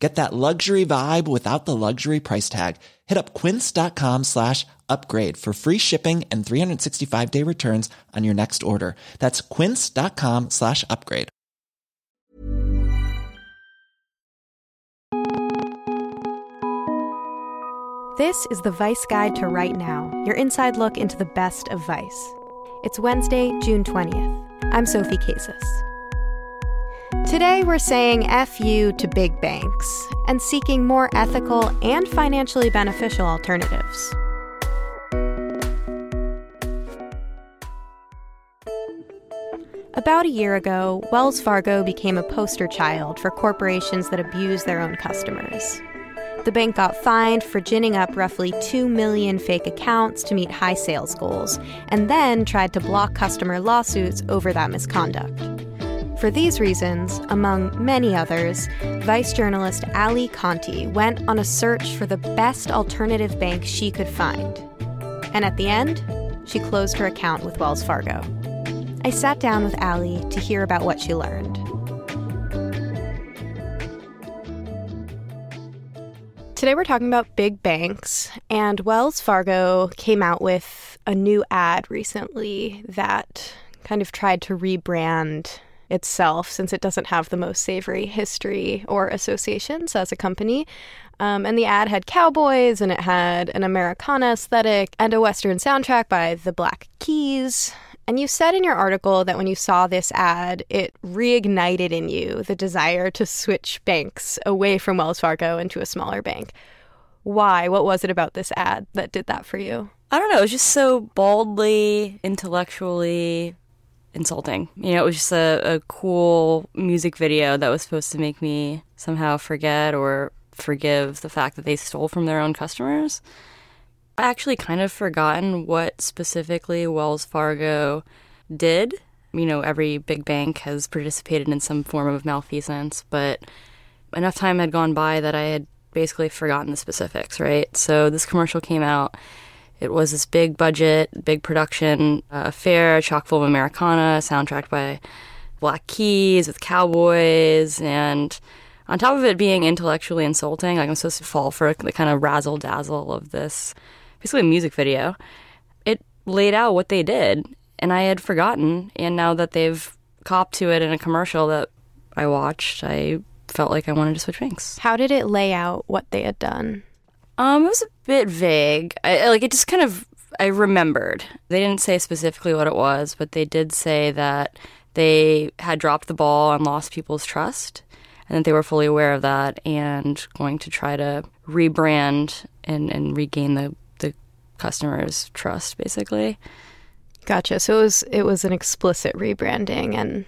Get that luxury vibe without the luxury price tag. Hit up quince.com slash upgrade for free shipping and 365 day returns on your next order. That's quince.com slash upgrade. This is the Vice Guide to Right Now, your inside look into the best of Vice. It's Wednesday, June 20th. I'm Sophie Casas. Today, we're saying F you to big banks and seeking more ethical and financially beneficial alternatives. About a year ago, Wells Fargo became a poster child for corporations that abuse their own customers. The bank got fined for ginning up roughly 2 million fake accounts to meet high sales goals, and then tried to block customer lawsuits over that misconduct. For these reasons, among many others, Vice journalist Allie Conti went on a search for the best alternative bank she could find. And at the end, she closed her account with Wells Fargo. I sat down with Allie to hear about what she learned. Today we're talking about big banks, and Wells Fargo came out with a new ad recently that kind of tried to rebrand itself since it doesn't have the most savory history or associations as a company. Um, and the ad had cowboys and it had an Americana aesthetic and a Western soundtrack by the Black Keys. And you said in your article that when you saw this ad, it reignited in you the desire to switch banks away from Wells Fargo into a smaller bank. Why? What was it about this ad that did that for you? I don't know. It was just so baldly, intellectually insulting. You know, it was just a, a cool music video that was supposed to make me somehow forget or forgive the fact that they stole from their own customers. I actually kind of forgotten what specifically Wells Fargo did. You know, every big bank has participated in some form of malfeasance, but enough time had gone by that I had basically forgotten the specifics, right? So this commercial came out. It was this big budget, big production uh, affair, chock full of Americana, soundtracked by Black Keys with cowboys, and on top of it being intellectually insulting, like I'm supposed to fall for the kind of razzle dazzle of this basically a music video. It laid out what they did, and I had forgotten. And now that they've copped to it in a commercial that I watched, I felt like I wanted to switch banks. How did it lay out what they had done? Um, it was a bit vague. I, like it just kind of I remembered. They didn't say specifically what it was, but they did say that they had dropped the ball and lost people's trust, and that they were fully aware of that and going to try to rebrand and, and regain the customers' trust, basically. Gotcha. So it was it was an explicit rebranding, and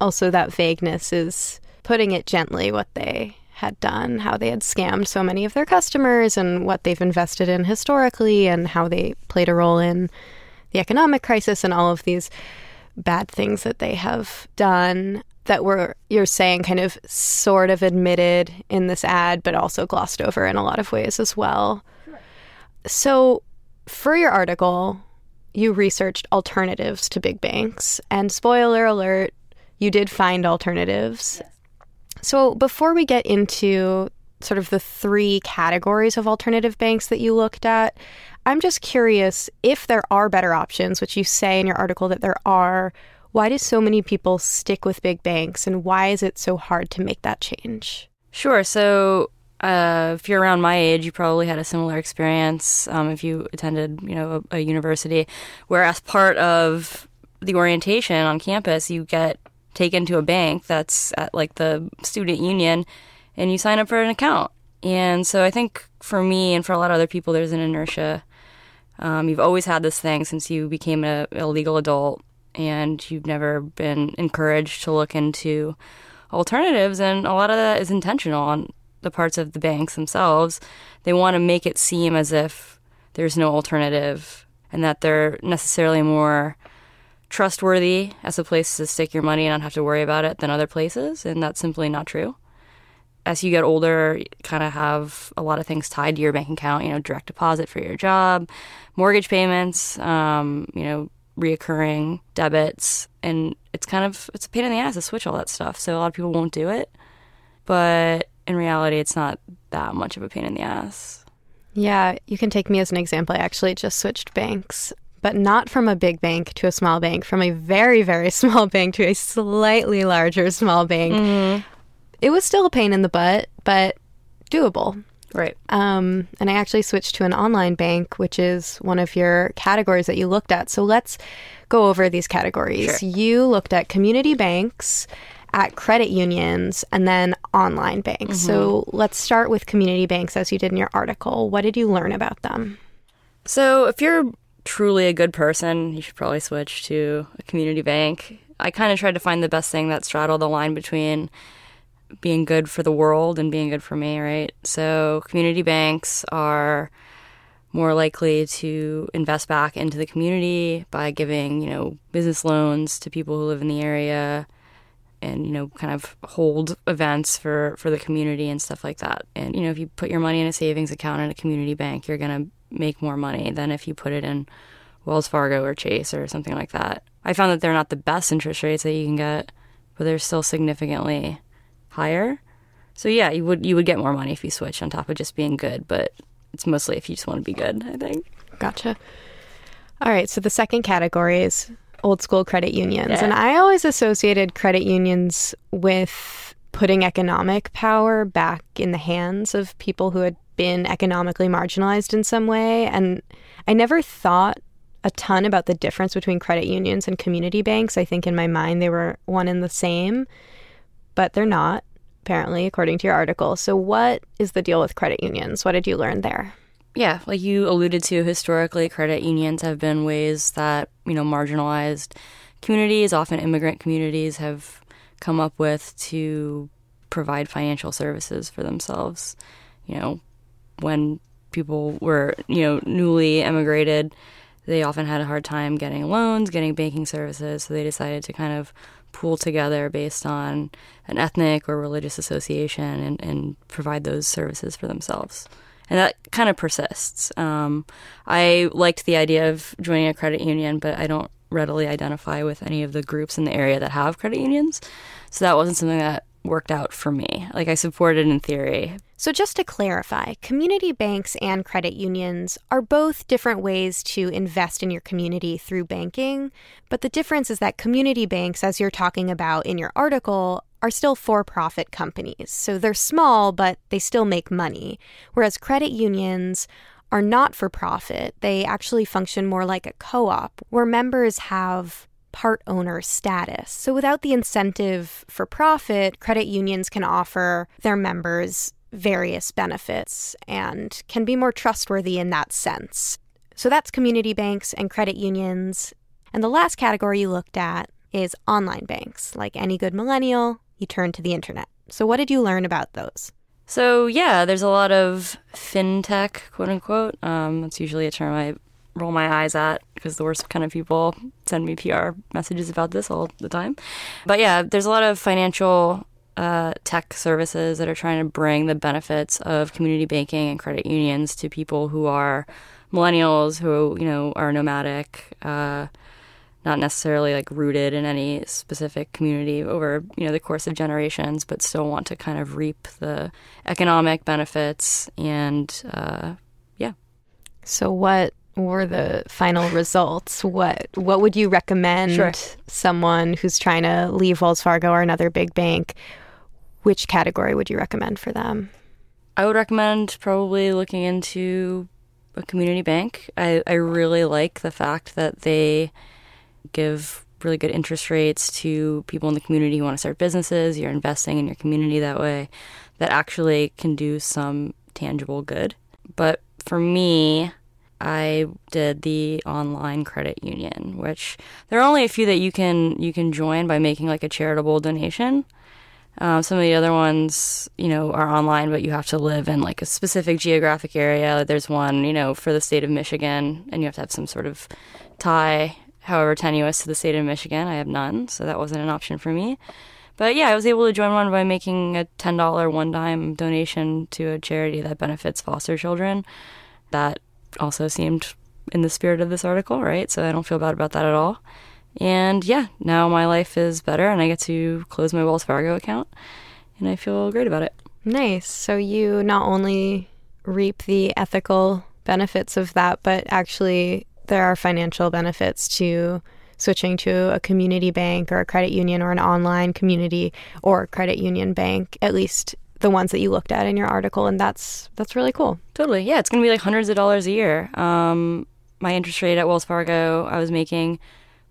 also that vagueness is putting it gently what they had done, how they had scammed so many of their customers, and what they've invested in historically, and how they played a role in the economic crisis, and all of these bad things that they have done that were you're saying kind of sort of admitted in this ad but also glossed over in a lot of ways as well. Sure. So for your article, you researched alternatives to big banks, and spoiler alert, you did find alternatives. Yes. So, before we get into sort of the three categories of alternative banks that you looked at, I'm just curious if there are better options, which you say in your article that there are. Why do so many people stick with big banks, and why is it so hard to make that change? Sure. So, uh, if you're around my age, you probably had a similar experience um, if you attended, you know, a, a, university, where as part of the orientation on campus, you get taken to a bank that's at like the student union, and you sign up for an account. And so I think for me and for a lot of other people, there's an inertia. Um, you've always had this thing since you became a, a legal adult, and you've never been encouraged to look into alternatives, and a lot of that is intentional on the parts of the banks themselves, they want to make it seem as if there's no alternative and that they're necessarily more trustworthy as a place to stick your money and not have to worry about it than other places, and that's simply not true. As you get older, you kind of have a lot of things tied to your bank account, you know, direct deposit for your job, mortgage payments, um, you know, reoccurring debits, and it's kind of it's a pain in the ass to switch all that stuff. So a lot of people won't do it, but in reality, it's not that much of a pain in the ass. Yeah, you can take me as an example. I actually just switched banks, but not from a big bank to a small bank, from a very, very small bank to a slightly larger small bank. Mm-hmm. It was still a pain in the butt, but doable. Right. Um, and I actually switched to an online bank, which is one of your categories that you looked at. So let's go over these categories. Sure. You looked at community banks, at credit unions, and then online banks. Mm-hmm. So let's start with community banks as you did in your article. What did you learn about them? So if you're truly a good person, you should probably switch to a community bank. I kind of tried to find the best thing that straddled the line between being good for the world and being good for me, right? So community banks are more likely to invest back into the community by giving, you know, business loans to people who live in the area and you know kind of hold events for for the community and stuff like that. And you know, if you put your money in a savings account in a community bank, you're going to make more money than if you put it in Wells Fargo or Chase or something like that. I found that they're not the best interest rates that you can get, but they're still significantly higher. So yeah, you would you would get more money if you switch on top of just being good, but it's mostly if you just want to be good, I think. Gotcha. All right, so the second category is old school credit unions. Yeah. And I always associated credit unions with putting economic power back in the hands of people who had been economically marginalized in some way. And I never thought a ton about the difference between credit unions and community banks. I think in my mind they were one and the same, but they're not, apparently, according to your article. So, what is the deal with credit unions? What did you learn there? Yeah, like you alluded to, historically, credit unions have been ways that, you know, marginalized communities, often immigrant communities, have come up with to provide financial services for themselves. You know, when people were, you know, newly immigrated, they often had a hard time getting loans, getting banking services, so they decided to kind of pool together based on an ethnic or religious association and, and provide those services for themselves and that kind of persists. Um, I liked the idea of joining a credit union, but I don't readily identify with any of the groups in the area that have credit unions, so that wasn't something that worked out for me. Like I supported in theory. So just to clarify, community banks and credit unions are both different ways to invest in your community through banking, but the difference is that community banks as you're talking about in your article are still for profit companies. So they're small, but they still make money. Whereas credit unions are not for profit. They actually function more like a co op where members have part owner status. So without the incentive for profit, credit unions can offer their members various benefits and can be more trustworthy in that sense. So that's community banks and credit unions. And the last category you looked at is online banks. Like any good millennial, you turn to the internet. So, what did you learn about those? So, yeah, there's a lot of fintech, quote unquote. Um, that's usually a term I roll my eyes at because the worst kind of people send me PR messages about this all the time. But yeah, there's a lot of financial uh, tech services that are trying to bring the benefits of community banking and credit unions to people who are millennials, who you know are nomadic, uh, not necessarily like rooted in any specific community over you know the course of generations, but still want to kind of reap the economic benefits and uh, yeah. So what were the final results? What what would you recommend sure. someone who's trying to leave Wells Fargo or another big bank? Which category would you recommend for them? I would recommend probably looking into a community bank. I, I really like the fact that they give really good interest rates to people in the community who want to start businesses. You're investing in your community that way. That actually can do some tangible good. But for me, I did the online credit union, which there are only a few that you can you can join by making like a charitable donation. Um, some of the other ones, you know, are online, but you have to live in like a specific geographic area. There's one, you know, for the state of Michigan, and you have to have some sort of tie however tenuous to the state of Michigan. I have none, so that wasn't an option for me. But yeah, I was able to join one by making a $10 one time donation to a charity that benefits foster children. That also seemed in the spirit of this article, right? So I don't feel bad about that at all. And yeah, now my life is better and I get to close my Wells Fargo account and I feel great about it. Nice. So you not only reap the ethical benefits of that, but actually there are financial benefits to switching to a community bank or a credit union or an online community or credit union bank, at least the ones that you looked at in your article and that's that's really cool. Totally. Yeah, it's going to be like hundreds of dollars a year. Um, my interest rate at Wells Fargo, I was making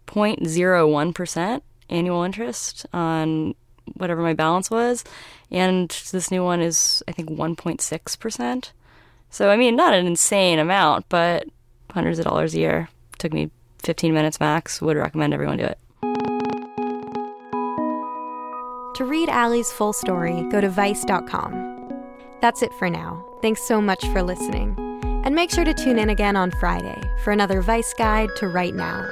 0.01% annual interest on whatever my balance was. And this new one is, I think, 1.6%. So, I mean, not an insane amount, but hundreds of dollars a year. Took me 15 minutes max. Would recommend everyone do it. To read Allie's full story, go to Vice.com. That's it for now. Thanks so much for listening. And make sure to tune in again on Friday for another Vice Guide to Right Now.